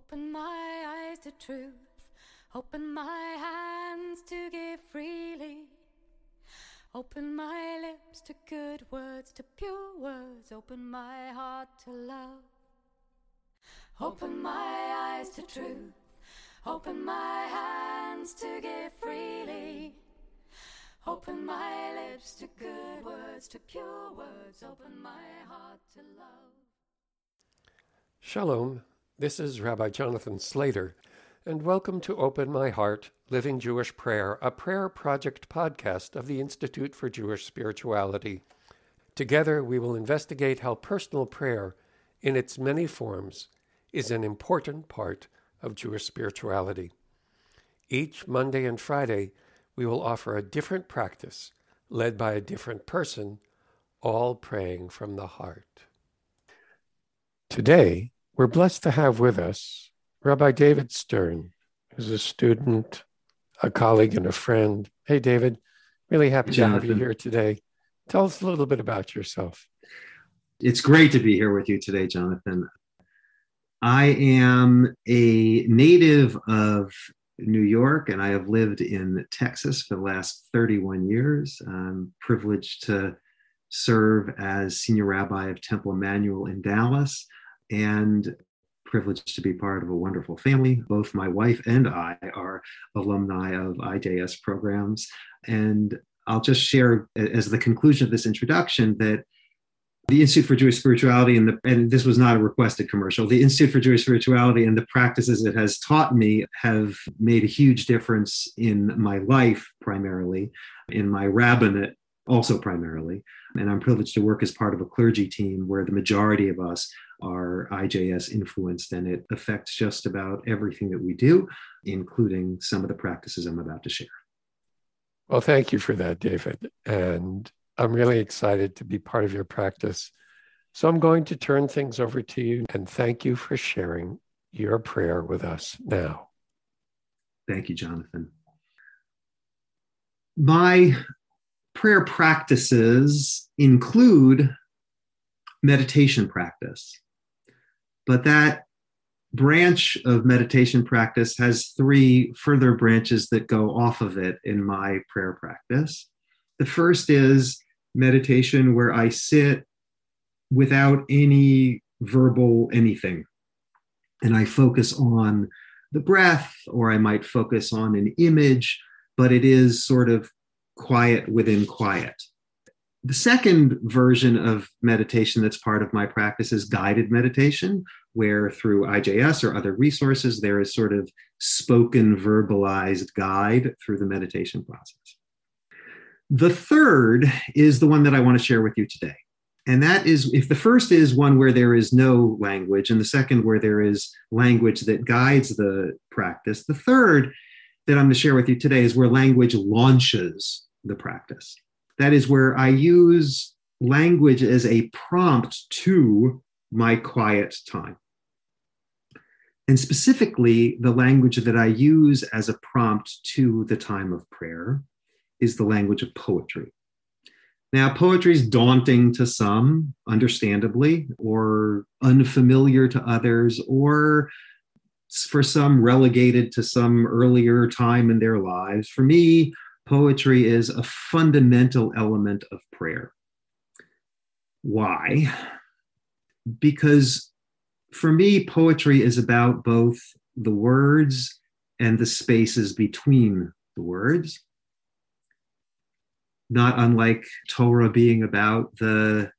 Open my eyes to truth, open my hands to give freely. Open my lips to good words, to pure words, open my heart to love. Open my eyes to truth, open my hands to give freely. Open my lips to good words, to pure words, open my heart to love. Shalom, this is Rabbi Jonathan Slater, and welcome to Open My Heart Living Jewish Prayer, a prayer project podcast of the Institute for Jewish Spirituality. Together, we will investigate how personal prayer, in its many forms, is an important part of Jewish spirituality. Each Monday and Friday, we will offer a different practice led by a different person, all praying from the heart. Today, we're blessed to have with us Rabbi David Stern, who's a student, a colleague, and a friend. Hey, David, really happy Jonathan. to have you here today. Tell us a little bit about yourself. It's great to be here with you today, Jonathan. I am a native of New York and I have lived in Texas for the last 31 years. I'm privileged to serve as senior rabbi of Temple Emanu-El in Dallas and privileged to be part of a wonderful family. Both my wife and I are alumni of IJS programs. And I'll just share as the conclusion of this introduction that the Institute for Jewish Spirituality and the and this was not a requested commercial. The Institute for Jewish Spirituality and the practices it has taught me have made a huge difference in my life primarily, in my rabbinate also primarily. And I'm privileged to work as part of a clergy team where the majority of us are IJS influenced and it affects just about everything that we do, including some of the practices I'm about to share. Well, thank you for that, David. And I'm really excited to be part of your practice. So I'm going to turn things over to you and thank you for sharing your prayer with us now. Thank you, Jonathan. My prayer practices include meditation practice. But that branch of meditation practice has three further branches that go off of it in my prayer practice. The first is meditation where I sit without any verbal anything. And I focus on the breath, or I might focus on an image, but it is sort of quiet within quiet. The second version of meditation that's part of my practice is guided meditation, where through IJS or other resources, there is sort of spoken, verbalized guide through the meditation process. The third is the one that I want to share with you today. And that is if the first is one where there is no language, and the second where there is language that guides the practice, the third that I'm going to share with you today is where language launches the practice. That is where I use language as a prompt to my quiet time. And specifically, the language that I use as a prompt to the time of prayer is the language of poetry. Now, poetry is daunting to some, understandably, or unfamiliar to others, or for some relegated to some earlier time in their lives. For me, poetry is a fundamental element of prayer. Why? Because for me, poetry is about both the words and the spaces between the words. Not unlike Torah being about the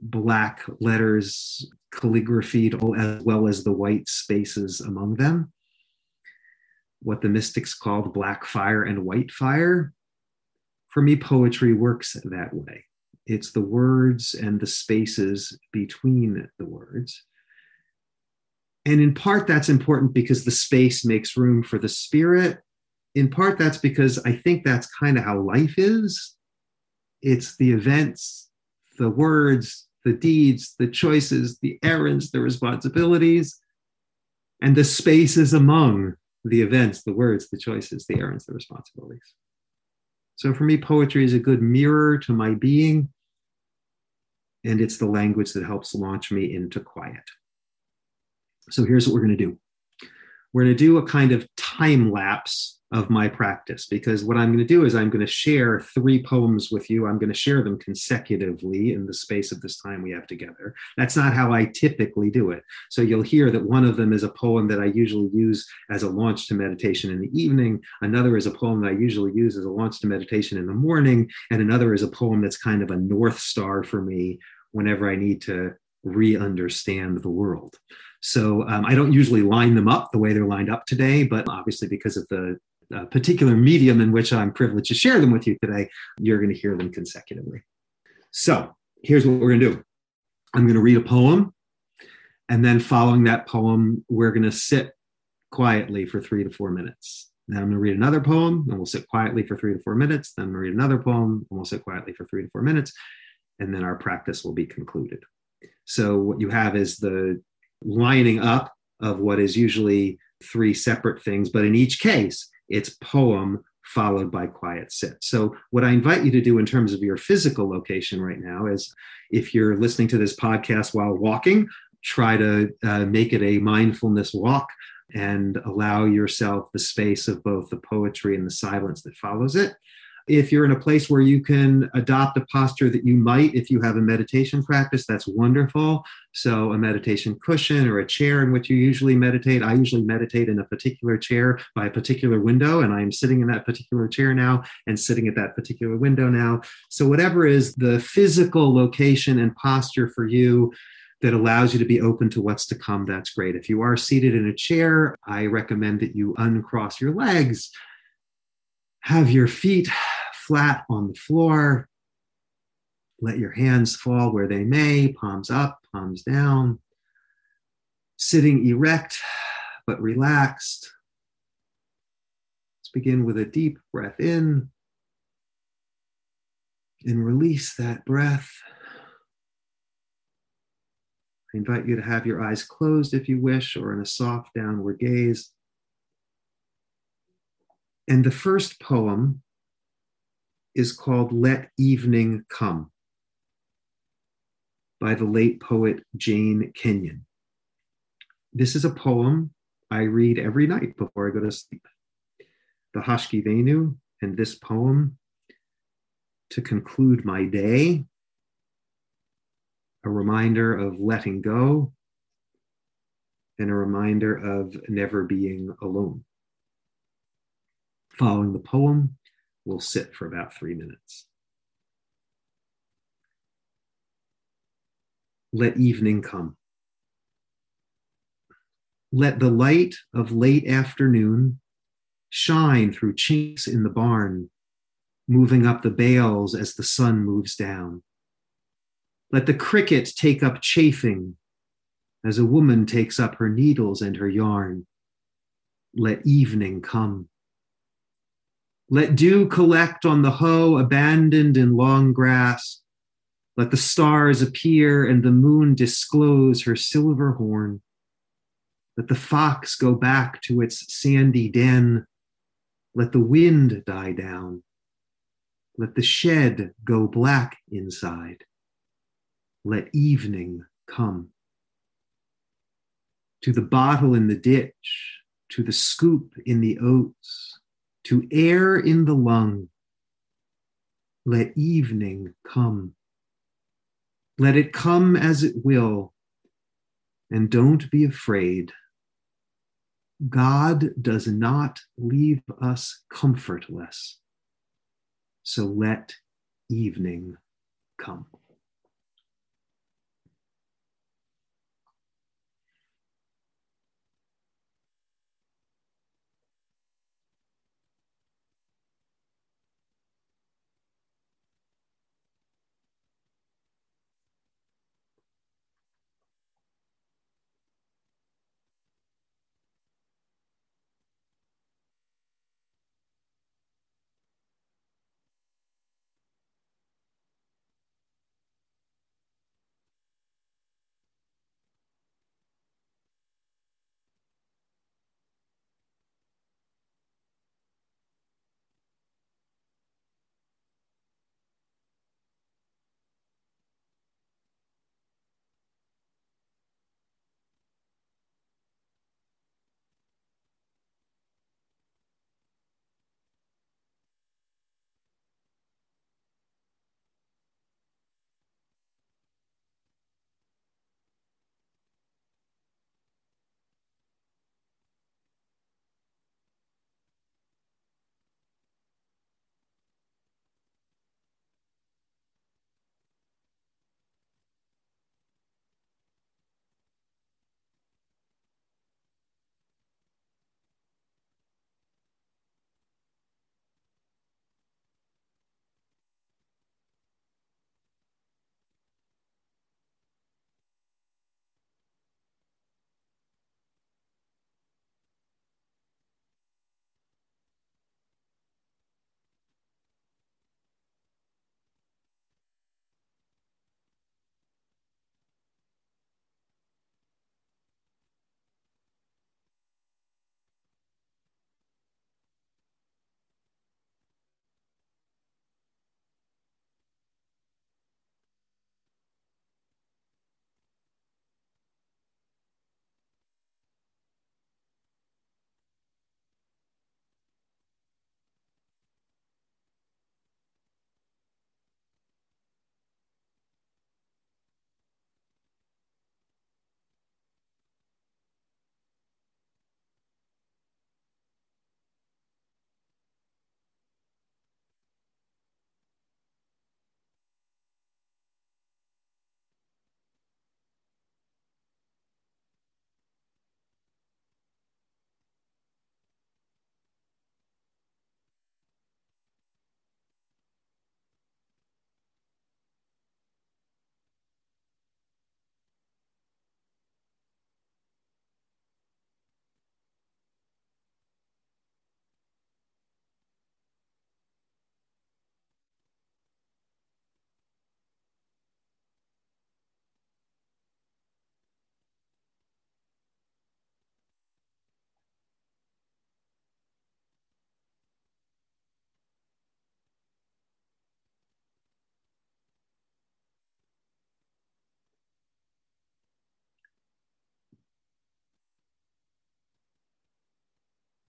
black letters calligraphied as well as the white spaces among them what the mystics called black fire and white fire. For me, poetry works that way. It's the words and the spaces between the words. And in part, that's important because the space makes room for the spirit. In part, that's because I think that's kind of how life is. It's the events, the words, the deeds, the choices, the errands, the responsibilities, and the spaces among the events, the words, the choices, the errands, the responsibilities. So for me, poetry is a good mirror to my being, and it's the language that helps launch me into quiet. So here's what we're going to do we're going to do a kind of time lapse of my practice because what I'm going to do is I'm going to share three poems with you. I'm going to share them consecutively in the space of this time we have together. That's not how I typically do it. So you'll hear that one of them is a poem that I usually use as a launch to meditation in the evening. Another is a poem that I usually use as a launch to meditation in the morning. And another is a poem that's kind of a North Star for me whenever I need to re understand the world. So um, I don't usually line them up the way they're lined up today, but obviously because of the uh, particular medium in which I'm privileged to share them with you today, you're going to hear them consecutively. So here's what we're going to do I'm going to read a poem, and then following that poem, we're going to sit quietly for three to four minutes. Then I'm going to read another poem, and we'll sit quietly for three to four minutes. Then I'm going to read another poem, and we'll sit quietly for three to four minutes. And then our practice will be concluded. So, what you have is the lining up of what is usually three separate things, but in each case, it's poem followed by quiet sit. So, what I invite you to do in terms of your physical location right now is if you're listening to this podcast while walking, try to uh, make it a mindfulness walk and allow yourself the space of both the poetry and the silence that follows it if you're in a place where you can adopt a posture that you might if you have a meditation practice that's wonderful. So a meditation cushion or a chair in which you usually meditate. I usually meditate in a particular chair by a particular window and i'm sitting in that particular chair now and sitting at that particular window now. So whatever is the physical location and posture for you that allows you to be open to what's to come, that's great. If you are seated in a chair, I recommend that you uncross your legs, have your feet flat on the floor. Let your hands fall where they may, palms up, palms down. Sitting erect but relaxed. Let's begin with a deep breath in and release that breath. I invite you to have your eyes closed if you wish, or in a soft downward gaze. And the first poem is called Let Evening Come by the late poet Jane Kenyon. This is a poem I read every night before I go to sleep. The Hashkiveinu and this poem to conclude my day, a reminder of letting go, and a reminder of never being alone. Following the poem, will sit for about three minutes. Let evening come. Let the light of late afternoon shine through chinks in the barn, moving up the bales as the sun moves down. Let the cricket take up chafing as a woman takes up her needles and her yarn. Let evening come. Let dew collect on the hoe abandoned in long grass. Let the stars appear and the moon disclose her silver horn. Let the fox go back to its sandy den. Let the wind die down. Let the shed go black inside. Let evening come. To the bottle in the ditch, to the scoop in the oats, to air in the lung. Let evening come. Let it come as it will, and don't be afraid. God does not leave us comfortless. So let evening come.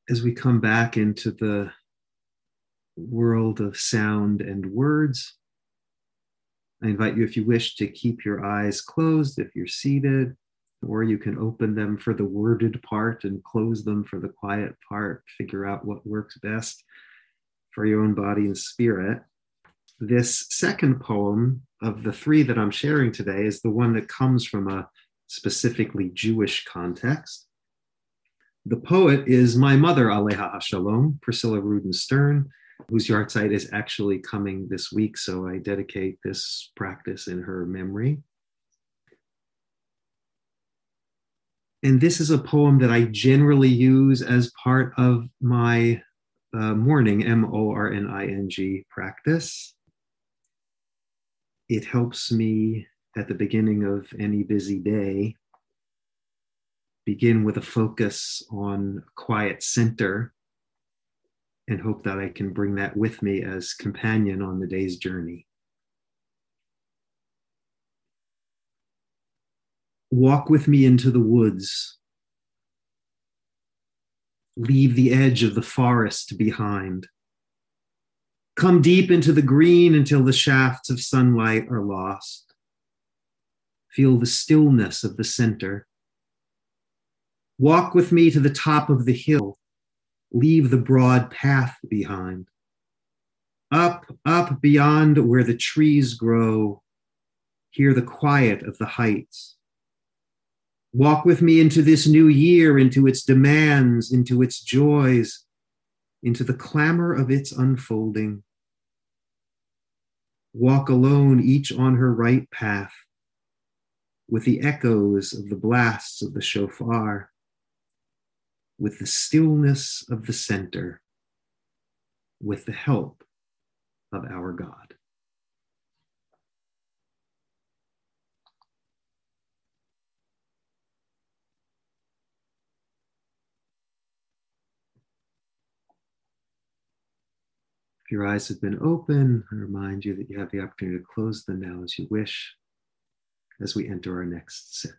As we come back into the world of sound and words, I invite you, if you wish, to keep your eyes closed if you're seated, or you can open them for the worded part and close them for the quiet part. Figure out what works best for your own body and spirit. This second poem of the three that I'm sharing today is the one that comes from a specifically Jewish context. The poet is my mother, Aleha Ashalom, Priscilla Ruden Stern, whose yahrzeit is actually coming this week. So I dedicate this practice in her memory. And this is a poem that I generally use as part of my uh, morning, M O R N I N G practice. It helps me at the beginning of any busy day begin with a focus on quiet center and hope that I can bring that with me as companion on the day's journey. Walk with me into the woods. Leave the edge of the forest behind. Come deep into the green until the shafts of sunlight are lost. Feel the stillness of the center. Walk with me to the top of the hill leave the broad path behind. Up, up beyond where the trees grow, hear the quiet of the heights. Walk with me into this new year, into its demands, into its joys, into the clamor of its unfolding. Walk alone, each on her right path, with the echoes of the blasts of the shofar with the stillness of the center, with the help of our God. If your eyes have been open, I remind you that you have the opportunity to close them now as you wish as we enter our next sit.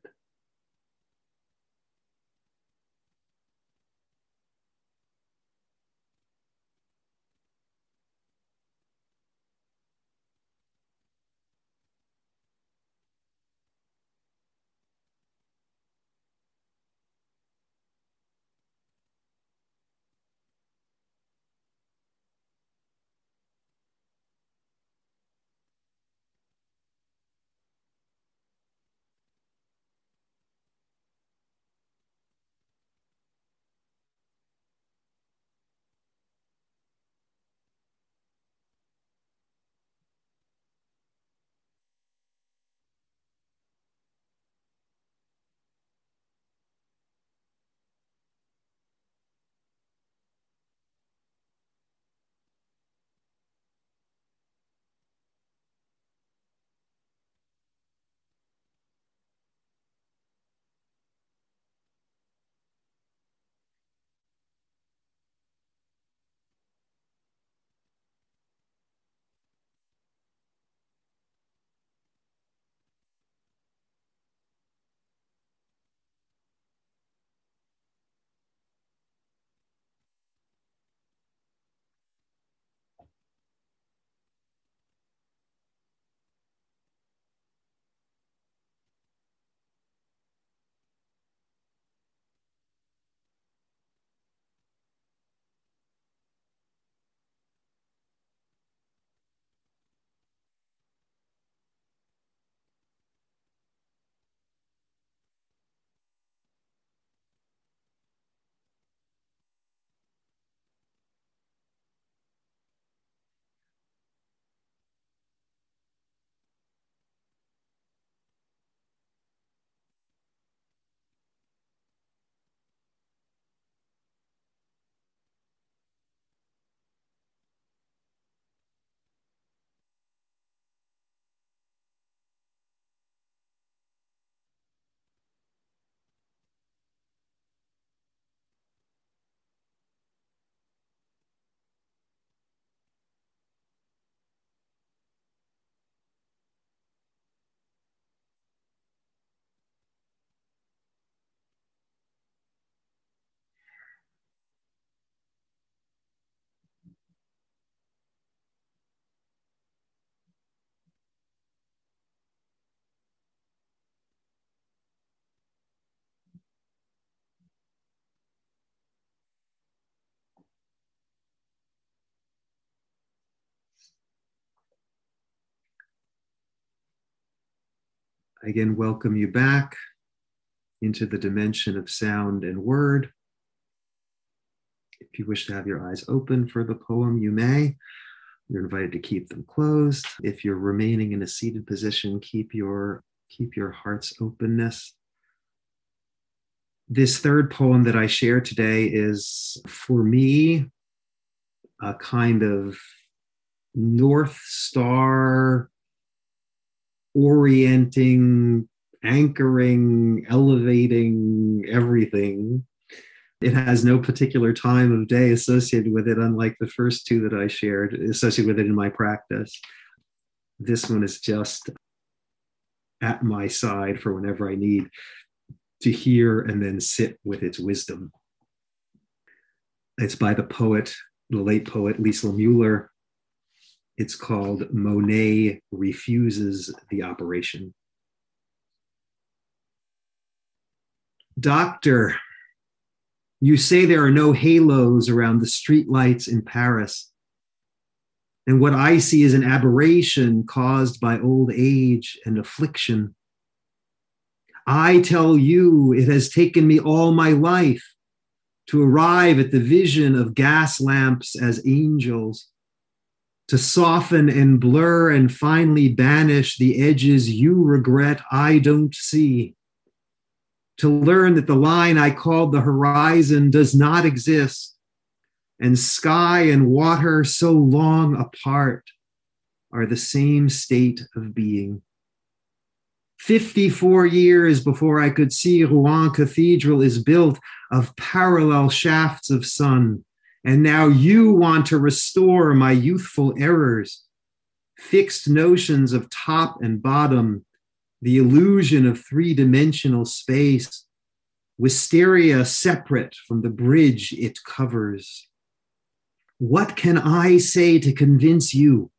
Again welcome you back into the dimension of sound and word. If you wish to have your eyes open for the poem, you may. You're invited to keep them closed. If you're remaining in a seated position, keep your keep your heart's openness. This third poem that I share today is for me a kind of North Star orienting, anchoring, elevating everything. It has no particular time of day associated with it, unlike the first two that I shared, associated with it in my practice. This one is just at my side for whenever I need to hear and then sit with its wisdom. It's by the poet, the late poet Lisel Mueller. It's called Monet Refuses the Operation. Doctor, you say there are no halos around the streetlights in Paris. And what I see is an aberration caused by old age and affliction. I tell you, it has taken me all my life to arrive at the vision of gas lamps as angels, to soften and blur and finally banish the edges you regret I don't see to learn that the line I called the horizon does not exist, and sky and water so long apart are the same state of being. 54 years before I could see Rouen Cathedral is built of parallel shafts of sun. And now you want to restore my youthful errors, fixed notions of top and bottom, the illusion of three dimensional space, wisteria separate from the bridge it covers. What can I say to convince you?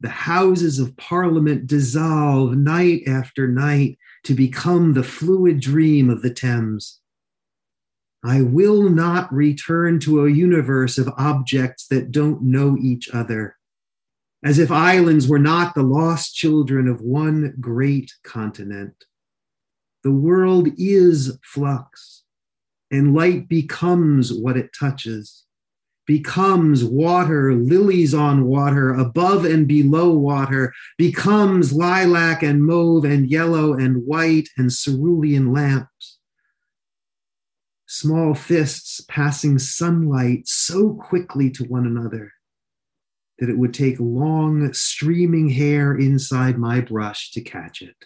The houses of parliament dissolve night after night to become the fluid dream of the Thames. I will not return to a universe of objects that don't know each other as if islands were not the lost children of one great continent. The world is flux, and light becomes what it touches, becomes water, lilies on water, above and below water, becomes lilac and mauve and yellow and white and cerulean lamps. Small fists passing sunlight so quickly to one another that it would take long streaming hair inside my brush to catch it,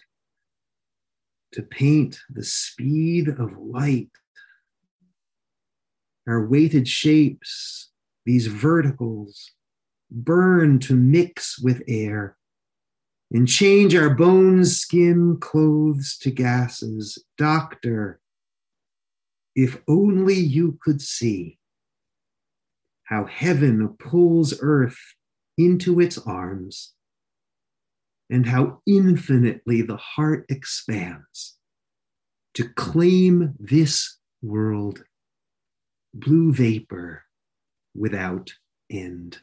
to paint the speed of light. Our weighted shapes, these verticals, burn to mix with air and change our bones, skin, clothes to gases. Doctor, if only you could see how heaven pulls earth into its arms, and how infinitely the heart expands to claim this world, blue vapor without end.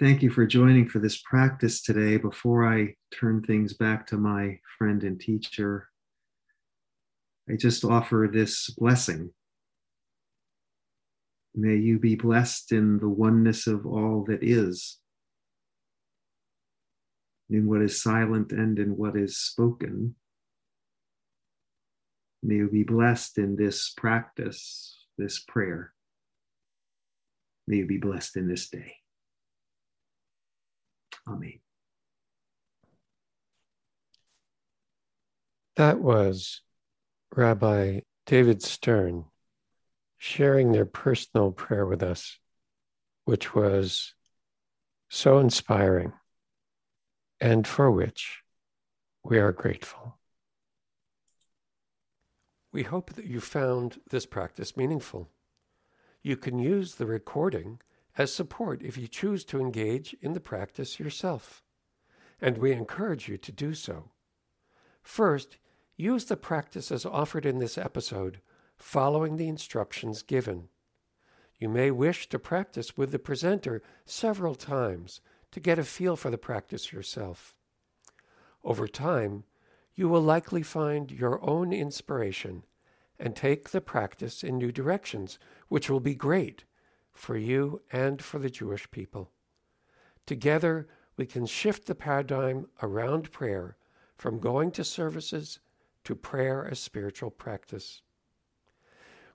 Thank you for joining for this practice today. Before I turn things back to my friend and teacher, I just offer this blessing. May you be blessed in the oneness of all that is, in what is silent and in what is spoken. May you be blessed in this practice, this prayer. May you be blessed in this day. Amen. That was Rabbi David Stern sharing their personal prayer with us, which was so inspiring and for which we are grateful. We hope that you found this practice meaningful. You can use the recording as support if you choose to engage in the practice yourself, and we encourage you to do so. First, use the practice as offered in this episode, following the instructions given. You may wish to practice with the presenter several times to get a feel for the practice yourself. Over time, you will likely find your own inspiration and take the practice in new directions, which will be great for you and for the Jewish people. Together, we can shift the paradigm around prayer from going to services to prayer as spiritual practice.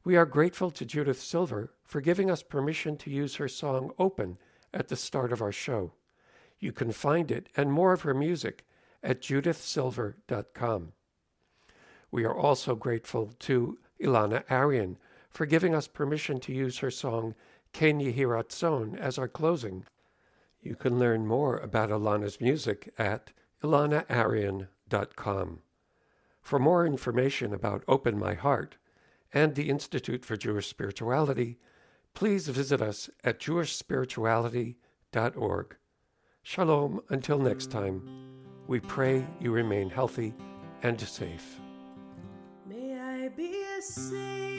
We are grateful to Judith Silver for giving us permission to use her song Open at the start of our show. You can find it and more of her music at judithsilver.com. We are also grateful to Elana Arian for giving us permission to use her song Ken Yehi Ratzon as our closing. You can learn more about Elana's music at elanaarian.com. For more information about Open My Heart and the Institute for Jewish Spirituality, please visit us at jewishspirituality.org. Shalom until next time. We pray you remain healthy and safe. May I be a May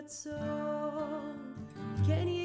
that song? Can you?